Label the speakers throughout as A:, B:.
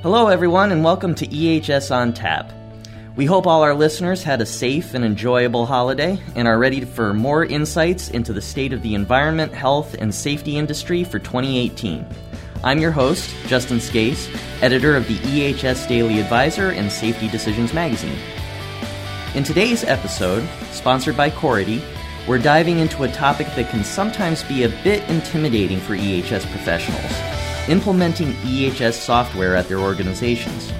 A: Hello, everyone, and welcome to EHS on Tap. We hope all our listeners had a safe and enjoyable holiday and are ready for more insights into the state of the environment, health, and safety industry for 2018. I'm your host, Justin Scace, editor of the EHS Daily Advisor and Safety Decisions magazine. In today's episode, sponsored by Cority, we're diving into a topic that can sometimes be a bit intimidating for EHS professionals implementing EHS software at their organizations.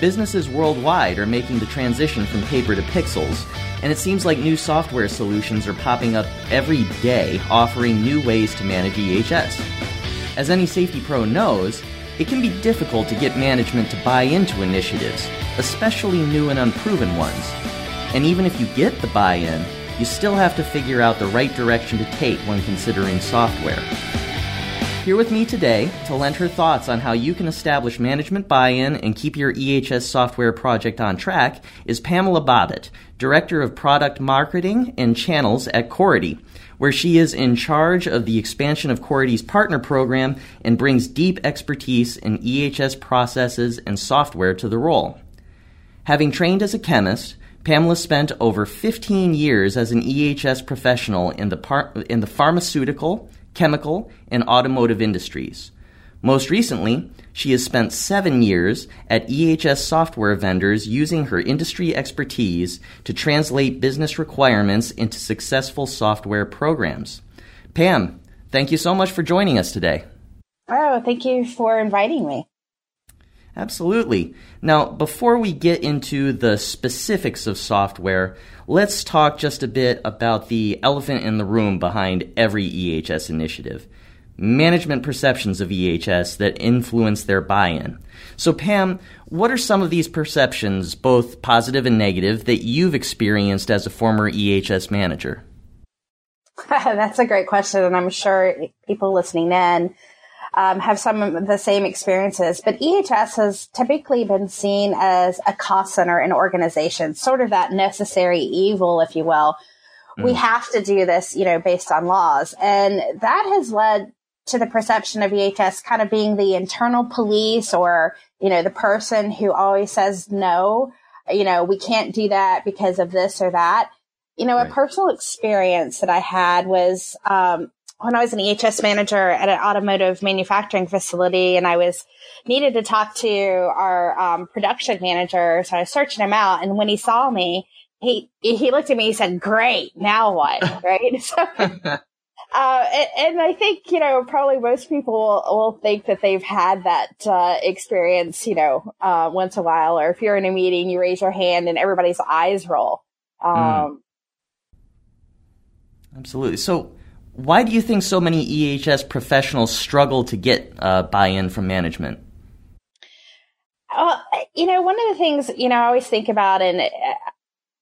A: Businesses worldwide are making the transition from paper to pixels, and it seems like new software solutions are popping up every day offering new ways to manage EHS. As any safety pro knows, it can be difficult to get management to buy into initiatives, especially new and unproven ones. And even if you get the buy in, you still have to figure out the right direction to take when considering software. Here with me today to lend her thoughts on how you can establish management buy in and keep your EHS software project on track is Pamela Bobbitt, Director of Product Marketing and Channels at Cority, where she is in charge of the expansion of Cority's partner program and brings deep expertise in EHS processes and software to the role. Having trained as a chemist, Pamela spent over 15 years as an EHS professional in the, par- in the pharmaceutical, chemical, and automotive industries. Most recently, she has spent seven years at EHS software vendors using her industry expertise to translate business requirements into successful software programs. Pam, thank you so much for joining us today.
B: Oh, thank you for inviting me.
A: Absolutely. Now, before we get into the specifics of software, let's talk just a bit about the elephant in the room behind every EHS initiative management perceptions of EHS that influence their buy in. So, Pam, what are some of these perceptions, both positive and negative, that you've experienced as a former EHS manager?
B: That's a great question, and I'm sure people listening in um, have some of the same experiences. But EHS has typically been seen as a cost center in organizations, sort of that necessary evil, if you will. Mm. We have to do this, you know, based on laws. And that has led to the perception of EHS kind of being the internal police or, you know, the person who always says no, you know, we can't do that because of this or that. You know, right. a personal experience that I had was, um, when I was an EHS manager at an automotive manufacturing facility and I was needed to talk to our um, production manager. So I was searching him out. And when he saw me, he, he looked at me, he said, great. Now what? right. So, uh, and, and, I think, you know, probably most people will, will think that they've had that, uh, experience, you know, uh, once a while, or if you're in a meeting, you raise your hand and everybody's eyes roll. Hmm. Um, mm.
A: Absolutely. So, why do you think so many EHS professionals struggle to get uh, buy-in from management?
B: Well, you know, one of the things you know I always think about, and uh,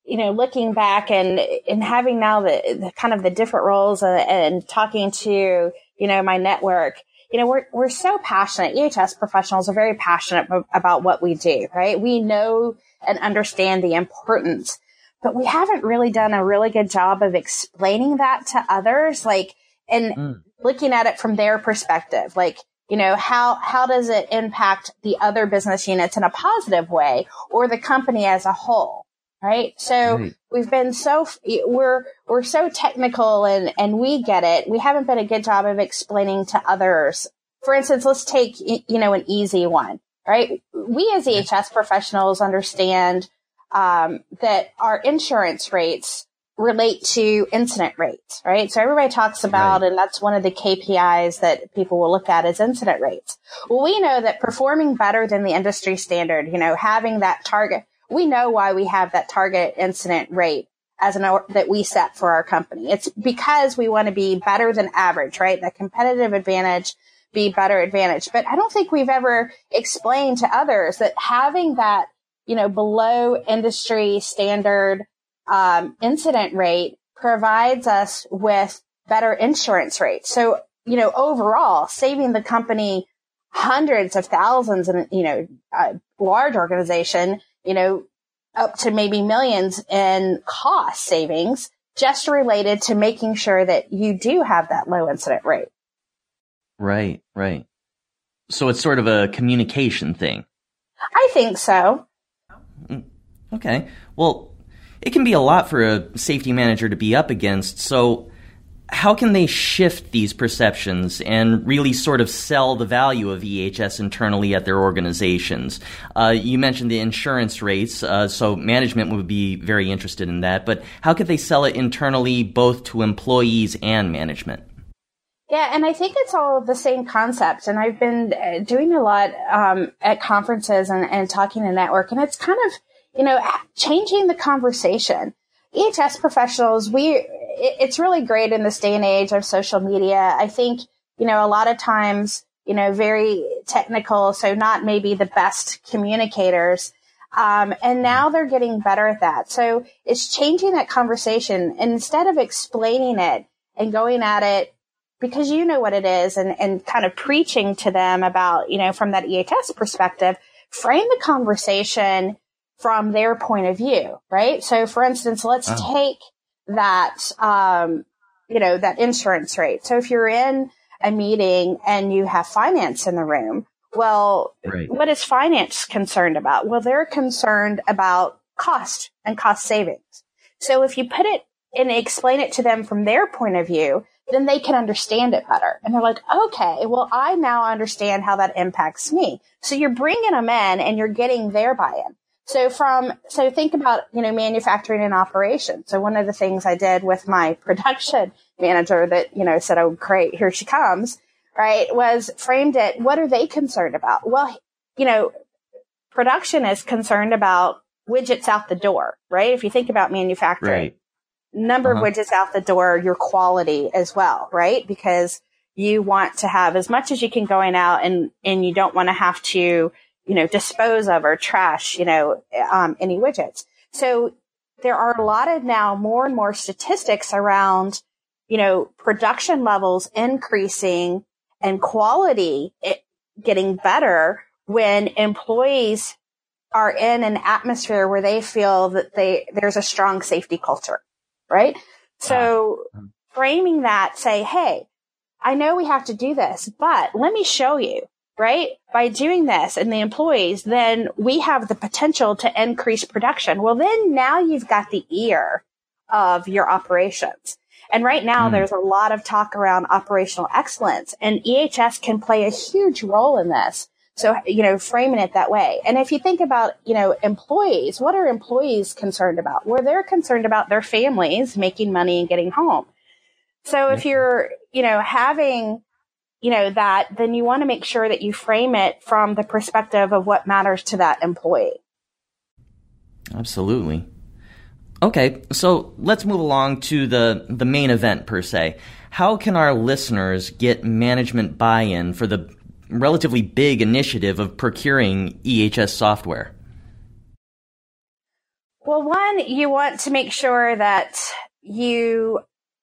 B: you know, looking back and and having now the, the kind of the different roles uh, and talking to you know my network, you know, we're we're so passionate. EHS professionals are very passionate about what we do, right? We know and understand the importance but we haven't really done a really good job of explaining that to others, like, and mm. looking at it from their perspective. Like, you know, how, how does it impact the other business units in a positive way or the company as a whole? Right. So right. we've been so, we're, we're so technical and, and we get it. We haven't been a good job of explaining to others. For instance, let's take, you know, an easy one, right? We as EHS professionals understand um, that our insurance rates relate to incident rates, right? So everybody talks about, right. and that's one of the KPIs that people will look at is incident rates. Well, we know that performing better than the industry standard, you know, having that target, we know why we have that target incident rate as an that we set for our company. It's because we want to be better than average, right? The competitive advantage be better advantage. But I don't think we've ever explained to others that having that you know, below industry standard um, incident rate provides us with better insurance rates. So, you know, overall, saving the company hundreds of thousands and, you know, a large organization, you know, up to maybe millions in cost savings just related to making sure that you do have that low incident rate.
A: Right, right. So it's sort of a communication thing.
B: I think so.
A: Mm, okay. Well, it can be a lot for a safety manager to be up against. So, how can they shift these perceptions and really sort of sell the value of EHS internally at their organizations? Uh, you mentioned the insurance rates, uh, so management would be very interested in that. But how could they sell it internally, both to employees and management?
B: Yeah, and I think it's all the same concept. And I've been uh, doing a lot um, at conferences and, and talking to network, and it's kind of you know changing the conversation. EHS professionals, we it's really great in this day and age of social media. I think you know a lot of times you know very technical, so not maybe the best communicators. Um, and now they're getting better at that. So it's changing that conversation. Instead of explaining it and going at it because you know what it is and, and kind of preaching to them about, you know, from that EHS perspective, frame the conversation from their point of view, right? So for instance, let's oh. take that, um, you know, that insurance rate. So if you're in a meeting and you have finance in the room, well, right. what is finance concerned about? Well, they're concerned about cost and cost savings. So if you put it and explain it to them from their point of view, then they can understand it better. And they're like, okay, well, I now understand how that impacts me. So you're bringing them in and you're getting their buy-in. So from, so think about, you know, manufacturing and operation. So one of the things I did with my production manager that, you know, said, oh, great, here she comes, right, was framed it, what are they concerned about? Well, you know, production is concerned about widgets out the door, right? If you think about manufacturing. Right number uh-huh. of widgets out the door, your quality as well, right? Because you want to have as much as you can going out and, and you don't want to have to, you know, dispose of or trash, you know, um, any widgets. So there are a lot of now more and more statistics around, you know, production levels increasing and quality getting better when employees are in an atmosphere where they feel that they, there's a strong safety culture right? So framing that, say, hey, I know we have to do this, but let me show you, right? By doing this and the employees, then we have the potential to increase production. Well, then now you've got the ear of your operations. And right now mm. there's a lot of talk around operational excellence and EHS can play a huge role in this. So, you know, framing it that way. And if you think about, you know, employees, what are employees concerned about? Well, they're concerned about their families making money and getting home. So if you're, you know, having, you know, that, then you want to make sure that you frame it from the perspective of what matters to that employee.
A: Absolutely. Okay, so let's move along to the, the main event per se. How can our listeners get management buy in for the relatively big initiative of procuring EHS software?
B: Well, one, you want to make sure that you,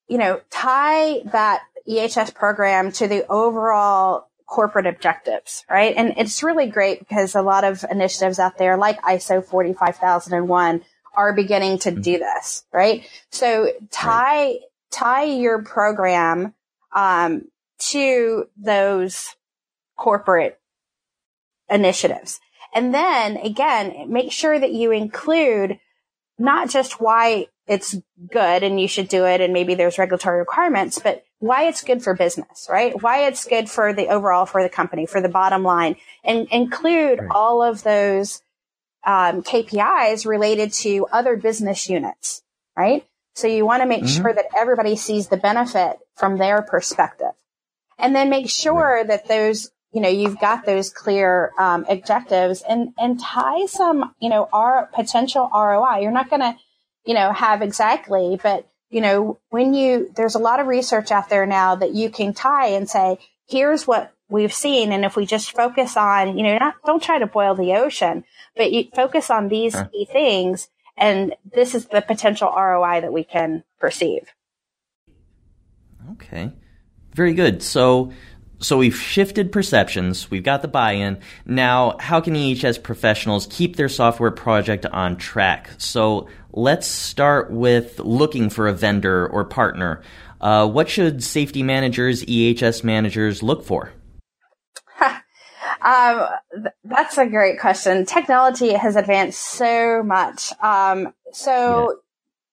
B: you know, tie that EHS program to the overall corporate objectives, right? And it's really great because a lot of initiatives out there like ISO 45001 are beginning to do this, right? So tie, tie your program, um, to those corporate initiatives. And then again, make sure that you include not just why it's good and you should do it and maybe there's regulatory requirements, but why it's good for business, right? Why it's good for the overall for the company, for the bottom line and include right. all of those um, KPIs related to other business units, right? So you want to make mm-hmm. sure that everybody sees the benefit from their perspective and then make sure right. that those you know, you've got those clear um, objectives and and tie some, you know, our potential ROI. You're not going to, you know, have exactly, but you know, when you there's a lot of research out there now that you can tie and say, here's what we've seen, and if we just focus on, you know, not don't try to boil the ocean, but you focus on these key things, and this is the potential ROI that we can perceive.
A: Okay, very good. So so we've shifted perceptions, we've got the buy-in. Now, how can EHS professionals keep their software project on track? So let's start with looking for a vendor or partner. Uh, what should safety managers, EHS managers look for?
B: Um, th- that's a great question. Technology has advanced so much. Um, so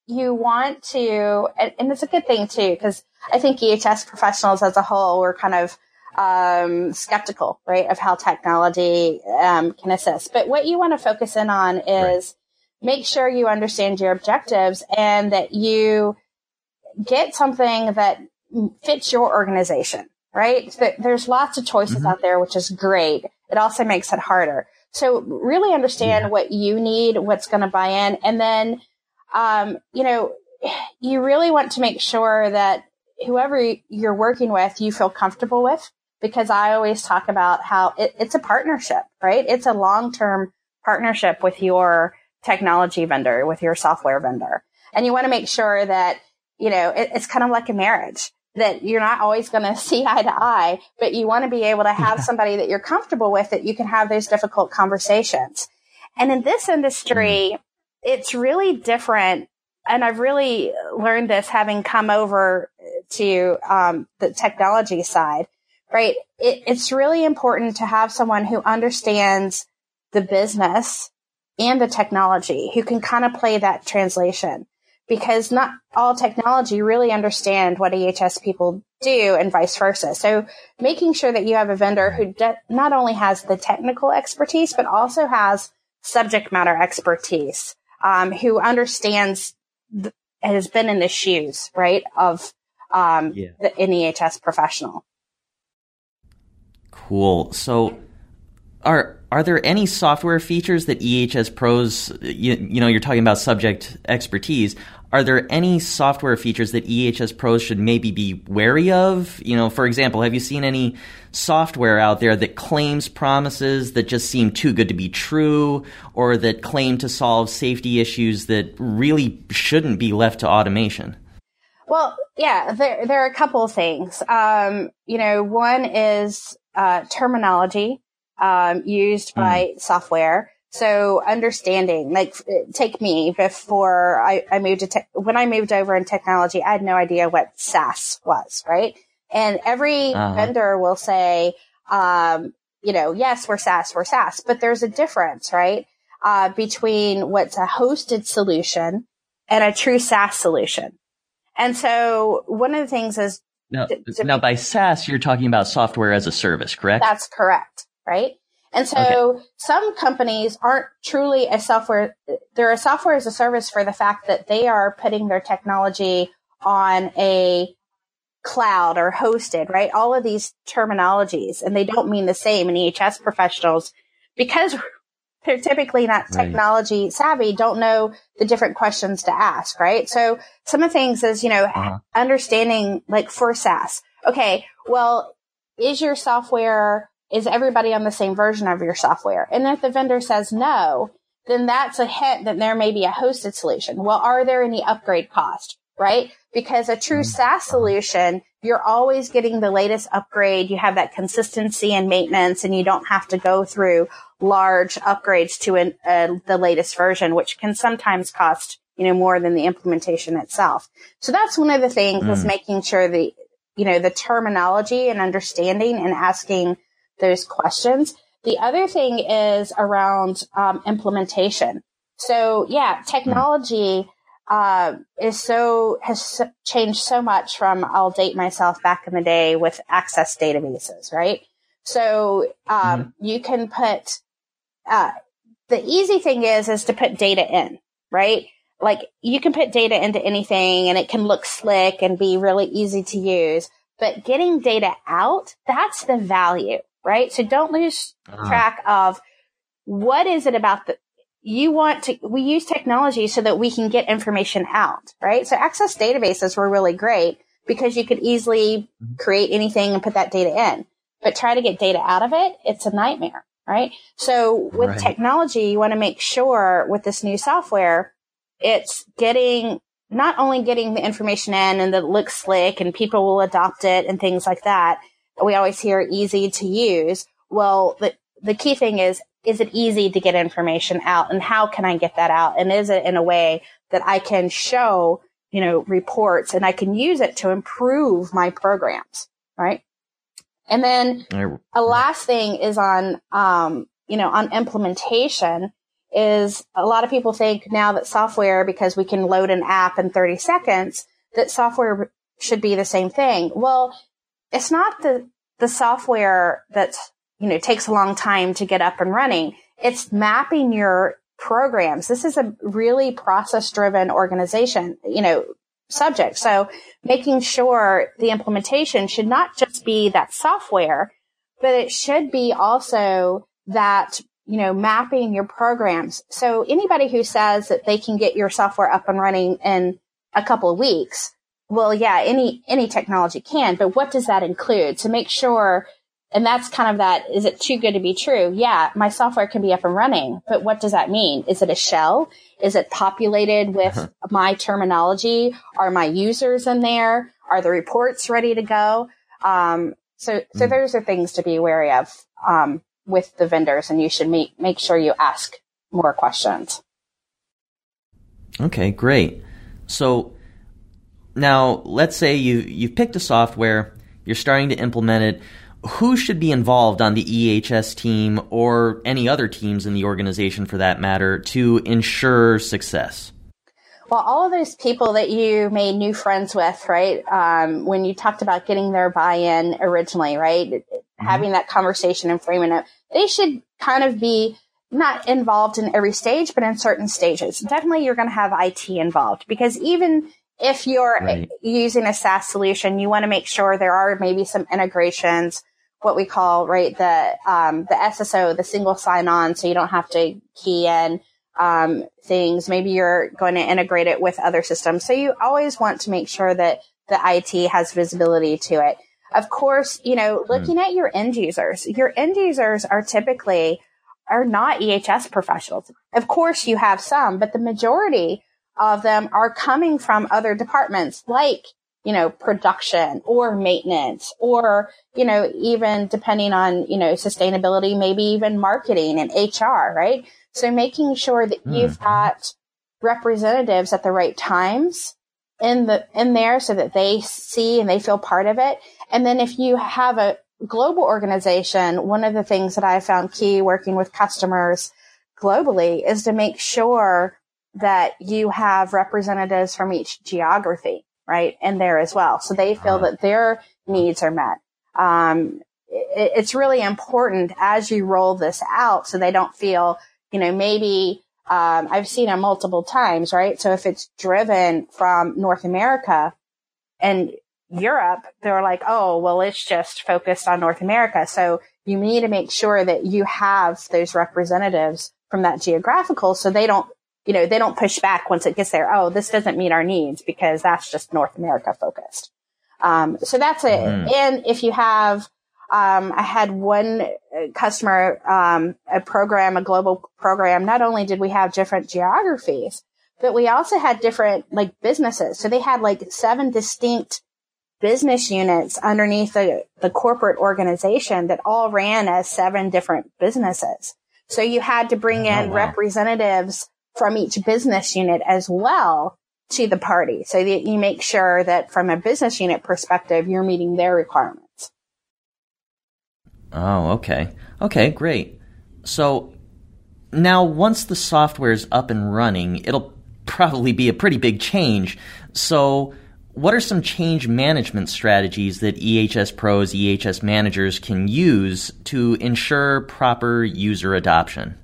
B: yeah. you want to, and, and, it's a good thing too, because I think EHS professionals as a whole were kind of um, skeptical, right, of how technology um, can assist. But what you want to focus in on is right. make sure you understand your objectives and that you get something that fits your organization, right? There's lots of choices mm-hmm. out there, which is great. It also makes it harder. So really understand yeah. what you need, what's going to buy in. And then, um, you know, you really want to make sure that whoever you're working with, you feel comfortable with, because I always talk about how it, it's a partnership, right? It's a long-term partnership with your technology vendor, with your software vendor. And you want to make sure that, you know, it, it's kind of like a marriage that you're not always going to see eye to eye, but you want to be able to have somebody that you're comfortable with that you can have those difficult conversations. And in this industry, mm. it's really different. And I've really learned this having come over to um, the technology side, right? It, it's really important to have someone who understands the business and the technology who can kind of play that translation because not all technology really understand what EHS people do and vice versa. So making sure that you have a vendor who de- not only has the technical expertise, but also has subject matter expertise, um, who understands, th- has been in the shoes, right, of um, yeah. the, an EHS professional.
A: Cool. So are are there any software features that EHS pros you, you know you're talking about subject expertise are there any software features that EHS pros should maybe be wary of? You know, for example, have you seen any software out there that claims promises that just seem too good to be true or that claim to solve safety issues that really shouldn't be left to automation?
B: Well, yeah, there, there are a couple of things. Um, you know, one is uh, terminology um, used mm. by software. So understanding, like, take me before I, I moved to, te- when I moved over in technology, I had no idea what SaaS was, right? And every uh-huh. vendor will say, um, you know, yes, we're SaaS, we're SaaS, but there's a difference, right? Uh, between what's a hosted solution and a true SaaS solution. And so one of the things is
A: now, to, now by SaaS, you're talking about software as a service, correct?
B: That's correct, right? And so okay. some companies aren't truly a software, they're a software as a service for the fact that they are putting their technology on a cloud or hosted, right? All of these terminologies, and they don't mean the same. in EHS professionals, because typically not technology right. savvy, don't know the different questions to ask, right? So some of the things is, you know, uh-huh. understanding like for SaaS. Okay. Well, is your software is everybody on the same version of your software? And if the vendor says no, then that's a hint that there may be a hosted solution. Well, are there any upgrade cost? Right? Because a true mm-hmm. SaaS solution, you're always getting the latest upgrade. You have that consistency and maintenance and you don't have to go through large upgrades to an, uh, the latest version, which can sometimes cost, you know, more than the implementation itself. So that's one of the things mm. is making sure the, you know, the terminology and understanding and asking those questions. The other thing is around um, implementation. So yeah, technology uh, is so has changed so much from I'll date myself back in the day with access databases, right? So um, mm-hmm. you can put uh, the easy thing is is to put data in, right? Like you can put data into anything and it can look slick and be really easy to use. But getting data out, that's the value right? So don't lose uh-huh. track of what is it about the, you want to, we use technology so that we can get information out, right? So access databases were really great because you could easily mm-hmm. create anything and put that data in, but try to get data out of it. It's a nightmare, right? So with right. technology, you want to make sure with this new software, it's getting not only getting the information in and that looks slick and people will adopt it and things like that, we always hear easy to use. Well, the, the key thing is, is it easy to get information out and how can I get that out? And is it in a way that I can show, you know, reports and I can use it to improve my programs, right? And then a last thing is on, um, you know, on implementation is a lot of people think now that software, because we can load an app in 30 seconds, that software should be the same thing. Well, it's not the, the software that's, you know, takes a long time to get up and running. It's mapping your programs. This is a really process driven organization, you know, subject. So making sure the implementation should not just be that software, but it should be also that, you know, mapping your programs. So anybody who says that they can get your software up and running in a couple of weeks, well, yeah, any, any technology can, but what does that include? To make sure and that's kind of that, is it too good to be true? Yeah, my software can be up and running, but what does that mean? Is it a shell? Is it populated with uh-huh. my terminology? Are my users in there? Are the reports ready to go? Um, so, so mm. those are things to be wary of, um, with the vendors and you should make, make sure you ask more questions.
A: Okay, great. So now let's say you, you've picked a software, you're starting to implement it who should be involved on the EHS team or any other teams in the organization for that matter to ensure success?
B: Well, all of those people that you made new friends with, right? Um, when you talked about getting their buy-in originally, right? Mm-hmm. Having that conversation and framing it, they should kind of be not involved in every stage, but in certain stages. Definitely you're going to have IT involved because even if you're right. using a SaaS solution, you want to make sure there are maybe some integrations what we call right the um, the SSO, the single sign on, so you don't have to key in um, things. Maybe you're going to integrate it with other systems, so you always want to make sure that the IT has visibility to it. Of course, you know, hmm. looking mm. at your end users, your end users are typically are not EHS professionals. Of course, you have some, but the majority of them are coming from other departments like you know, production or maintenance or, you know, even depending on, you know, sustainability, maybe even marketing and HR, right? So making sure that mm. you've got representatives at the right times in the, in there so that they see and they feel part of it. And then if you have a global organization, one of the things that I found key working with customers globally is to make sure that you have representatives from each geography right? And there as well. So they feel that their needs are met. Um, it, it's really important as you roll this out so they don't feel, you know, maybe, um, I've seen it multiple times, right? So if it's driven from North America and Europe, they're like, oh, well, it's just focused on North America. So you need to make sure that you have those representatives from that geographical so they don't you know, they don't push back once it gets there. Oh, this doesn't meet our needs because that's just North America focused. Um, so that's it. Mm. And if you have, um, I had one customer, um, a program, a global program. Not only did we have different geographies, but we also had different like businesses. So they had like seven distinct business units underneath the, the corporate organization that all ran as seven different businesses. So you had to bring in oh, wow. representatives from each business unit as well to the party so that you make sure that from a business unit perspective, you're meeting their requirements.
A: Oh, okay. Okay, great. So now once the software is up and running, it'll probably be a pretty big change. So what are some change management strategies that EHS pros, EHS managers can use to ensure proper user adoption?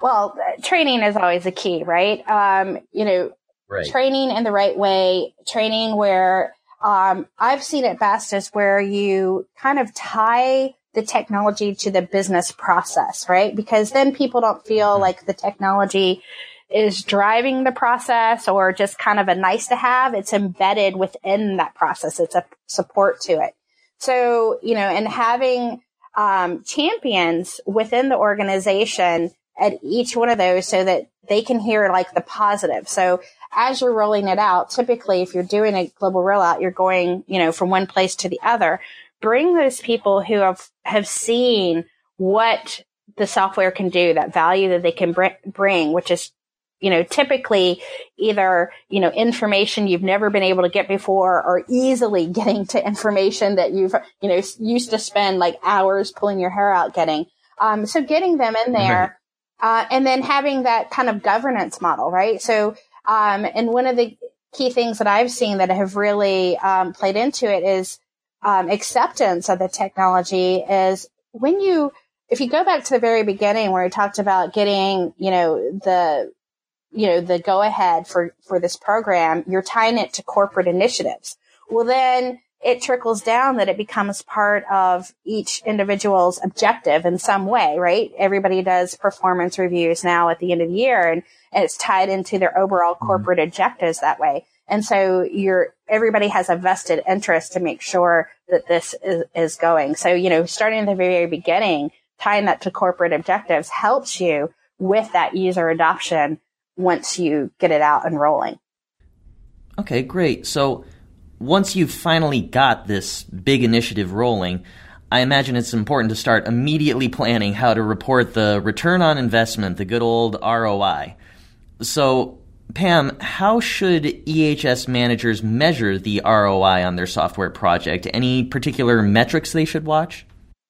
B: Well, training is always a key, right? Um, you know, right. training in the right way, training where um, I've seen it best is where you kind of tie the technology to the business process, right? Because then people don't feel mm-hmm. like the technology is driving the process or just kind of a nice to have. It's embedded within that process. It's a support to it. So, you know, and having um, champions within the organization at each one of those so that they can hear like the positive. So as you're rolling it out, typically if you're doing a global rollout, you're going, you know, from one place to the other. Bring those people who have, have seen what the software can do, that value that they can br- bring, which is you know, typically either, you know, information you've never been able to get before or easily getting to information that you've, you know, used to spend like hours pulling your hair out getting. Um, so getting them in there, uh, and then having that kind of governance model, right? So, um, and one of the key things that I've seen that have really, um, played into it is, um, acceptance of the technology is when you, if you go back to the very beginning where we talked about getting, you know, the you know, the go ahead for, for this program, you're tying it to corporate initiatives. Well, then it trickles down that it becomes part of each individual's objective in some way, right? Everybody does performance reviews now at the end of the year and, and it's tied into their overall mm-hmm. corporate mm-hmm. objectives that way. And so you're, everybody has a vested interest to make sure that this is, is going. So, you know, starting at the very beginning, tying that to corporate objectives helps you with that user adoption once you get it out and rolling.
A: Okay, great. So once you've finally got this big initiative rolling, I imagine it's important to start immediately planning how to report the return on investment, the good old ROI. So, Pam, how should EHS managers measure the ROI on their software project? Any particular metrics they should watch?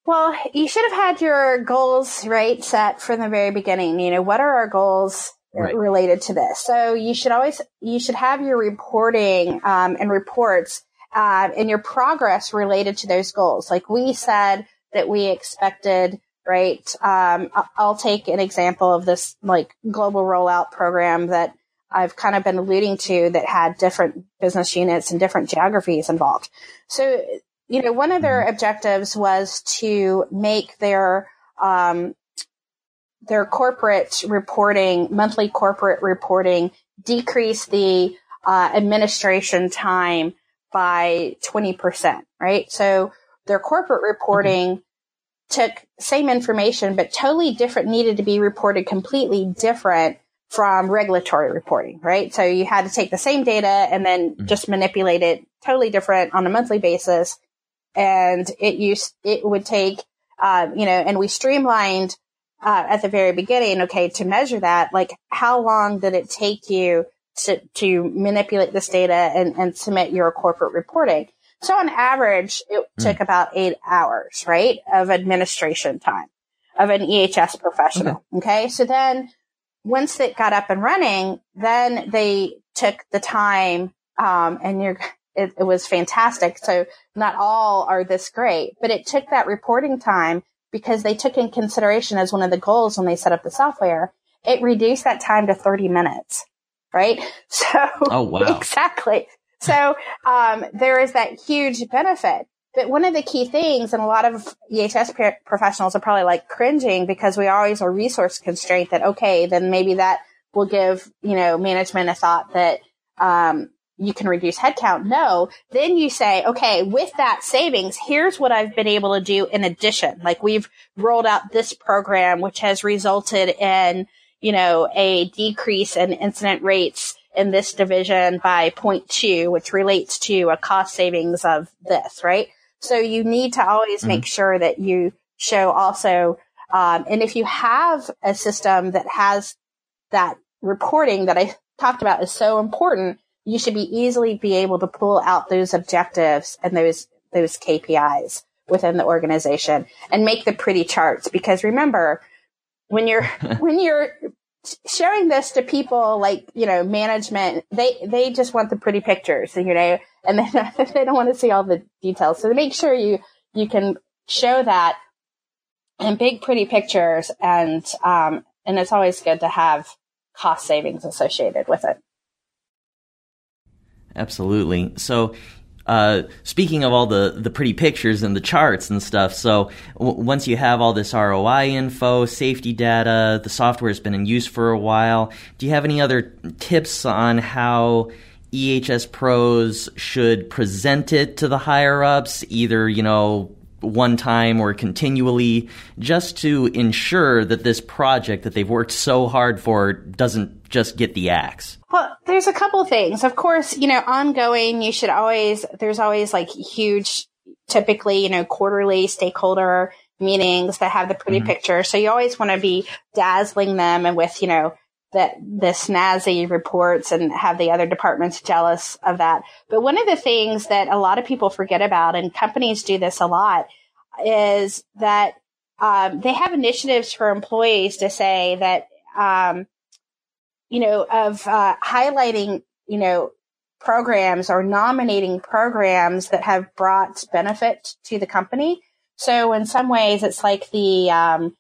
B: Well, you should have had your goals right set from the very beginning. You know, what are our goals? Right. related to this. So you should always, you should have your reporting, um, and reports, uh, and your progress related to those goals. Like we said that we expected, right? Um, I'll take an example of this like global rollout program that I've kind of been alluding to that had different business units and different geographies involved. So, you know, one of their mm-hmm. objectives was to make their, um, their corporate reporting, monthly corporate reporting, decrease the uh, administration time by 20%, right? So their corporate reporting mm-hmm. took same information, but totally different, needed to be reported completely different from regulatory reporting, right? So you had to take the same data and then mm-hmm. just manipulate it totally different on a monthly basis. And it used, it would take, uh, you know, and we streamlined uh, at the very beginning, okay, to measure that, like how long did it take you to, to manipulate this data and, and submit your corporate reporting? So on average, it mm. took about eight hours, right, of administration time of an EHS professional. Okay. okay. So then once it got up and running, then they took the time, um, and you're, it, it was fantastic. So not all are this great, but it took that reporting time because they took in consideration as one of the goals when they set up the software, it reduced that time to 30 minutes. Right. So,
A: oh, wow.
B: exactly. So, um, there is that huge benefit. But one of the key things, and a lot of EHS professionals are probably like cringing because we always are resource constrained that, okay, then maybe that will give, you know, management a thought that, um, you can reduce headcount. No, then you say, okay, with that savings, here's what I've been able to do in addition. Like we've rolled out this program, which has resulted in, you know, a decrease in incident rates in this division by 0.2, which relates to a cost savings of this, right? So you need to always mm-hmm. make sure that you show also, um, and if you have a system that has that reporting that I talked about is so important, you should be easily be able to pull out those objectives and those those KPIs within the organization and make the pretty charts. Because remember when you're when you're sharing this to people like you know management they they just want the pretty pictures you know and they, they don't want to see all the details. So to make sure you you can show that in big pretty pictures and um and it's always good to have cost savings associated with it
A: Absolutely. So, uh, speaking of all the, the pretty pictures and the charts and stuff, so w- once you have all this ROI info, safety data, the software has been in use for a while, do you have any other tips on how EHS pros should present it to the higher ups, either, you know, one time or continually, just to ensure that this project that they've worked so hard for doesn't just get the axe?
B: Well, there's a couple things. Of course, you know, ongoing, you should always, there's always like huge, typically, you know, quarterly stakeholder meetings that have the pretty mm-hmm. picture. So you always want to be dazzling them and with, you know, that the snazzy reports and have the other departments jealous of that. But one of the things that a lot of people forget about, and companies do this a lot, is that um, they have initiatives for employees to say that, um, you know, of uh, highlighting, you know, programs or nominating programs that have brought benefit to the company. So in some ways, it's like the um,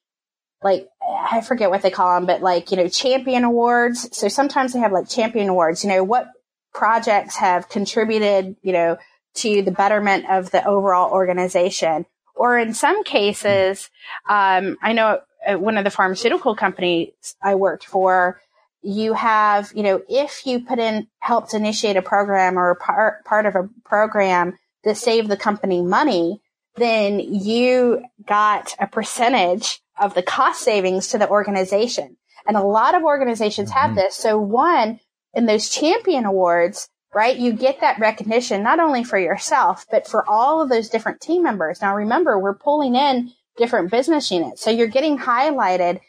B: like I forget what they call them, but like you know, champion awards. So sometimes they have like champion awards. You know, what projects have contributed, you know, to the betterment of the overall organization. Or in some cases, um, I know one of the pharmaceutical companies I worked for, you have, you know, if you put in, helped initiate a program or a part, part of a program that saved the company money, then you got a percentage of the cost savings to the organization. And a lot of organizations have mm-hmm. this. So one, in those champion awards, right, you get that recognition not only for yourself, but for all of those different team members. Now remember, we're pulling in different business units. So you're getting highlighted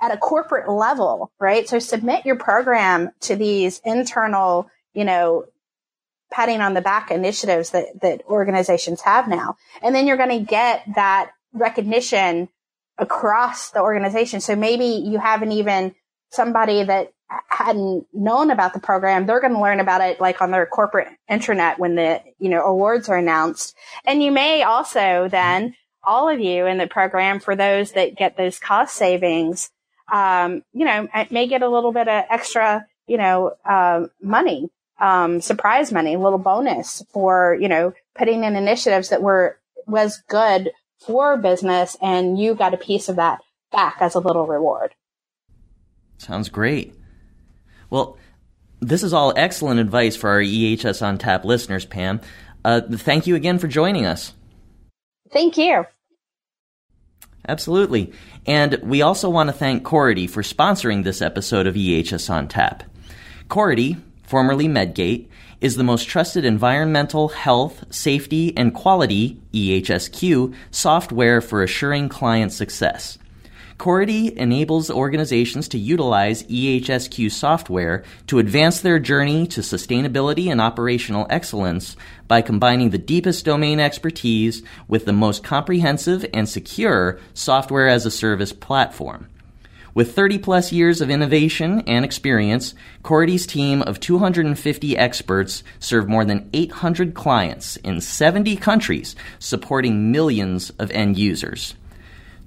B: at a corporate level, right? So submit your program to these internal, you know, patting on the back initiatives that, that organizations have now. And then you're going to get that recognition across the organization. So maybe you haven't even somebody that hadn't known about the program, they're going to learn about it like on their corporate intranet when the, you know, awards are announced. And you may also then, all of you in the program for those that get those cost savings, um, you know, I may get a little bit of extra, you know, uh, money, um, surprise money, a little bonus for, you know, putting in initiatives that were, was good for business and you got a piece of that back as a little reward.
A: Sounds great. Well, this is all excellent advice for our EHS on Tap listeners, Pam. Uh, thank you again for joining us.
B: Thank you.
A: Absolutely. And we also want to thank Cority for sponsoring this episode of EHS on Tap. Cority, formerly Medgate, is the most trusted environmental, health, safety, and quality EHSQ software for assuring client success. Cority enables organizations to utilize EHSQ software to advance their journey to sustainability and operational excellence by combining the deepest domain expertise with the most comprehensive and secure software as a service platform. With 30 plus years of innovation and experience, Cority's team of 250 experts serve more than 800 clients in 70 countries, supporting millions of end users.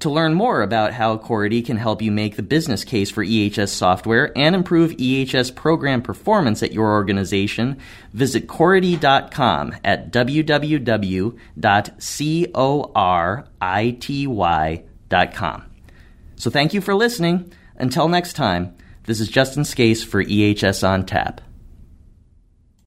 A: To learn more about how Cority can help you make the business case for EHS software and improve EHS program performance at your organization, visit Cority.com at www.cority.com. So thank you for listening. Until next time, this is Justin Scace for EHS on Tap.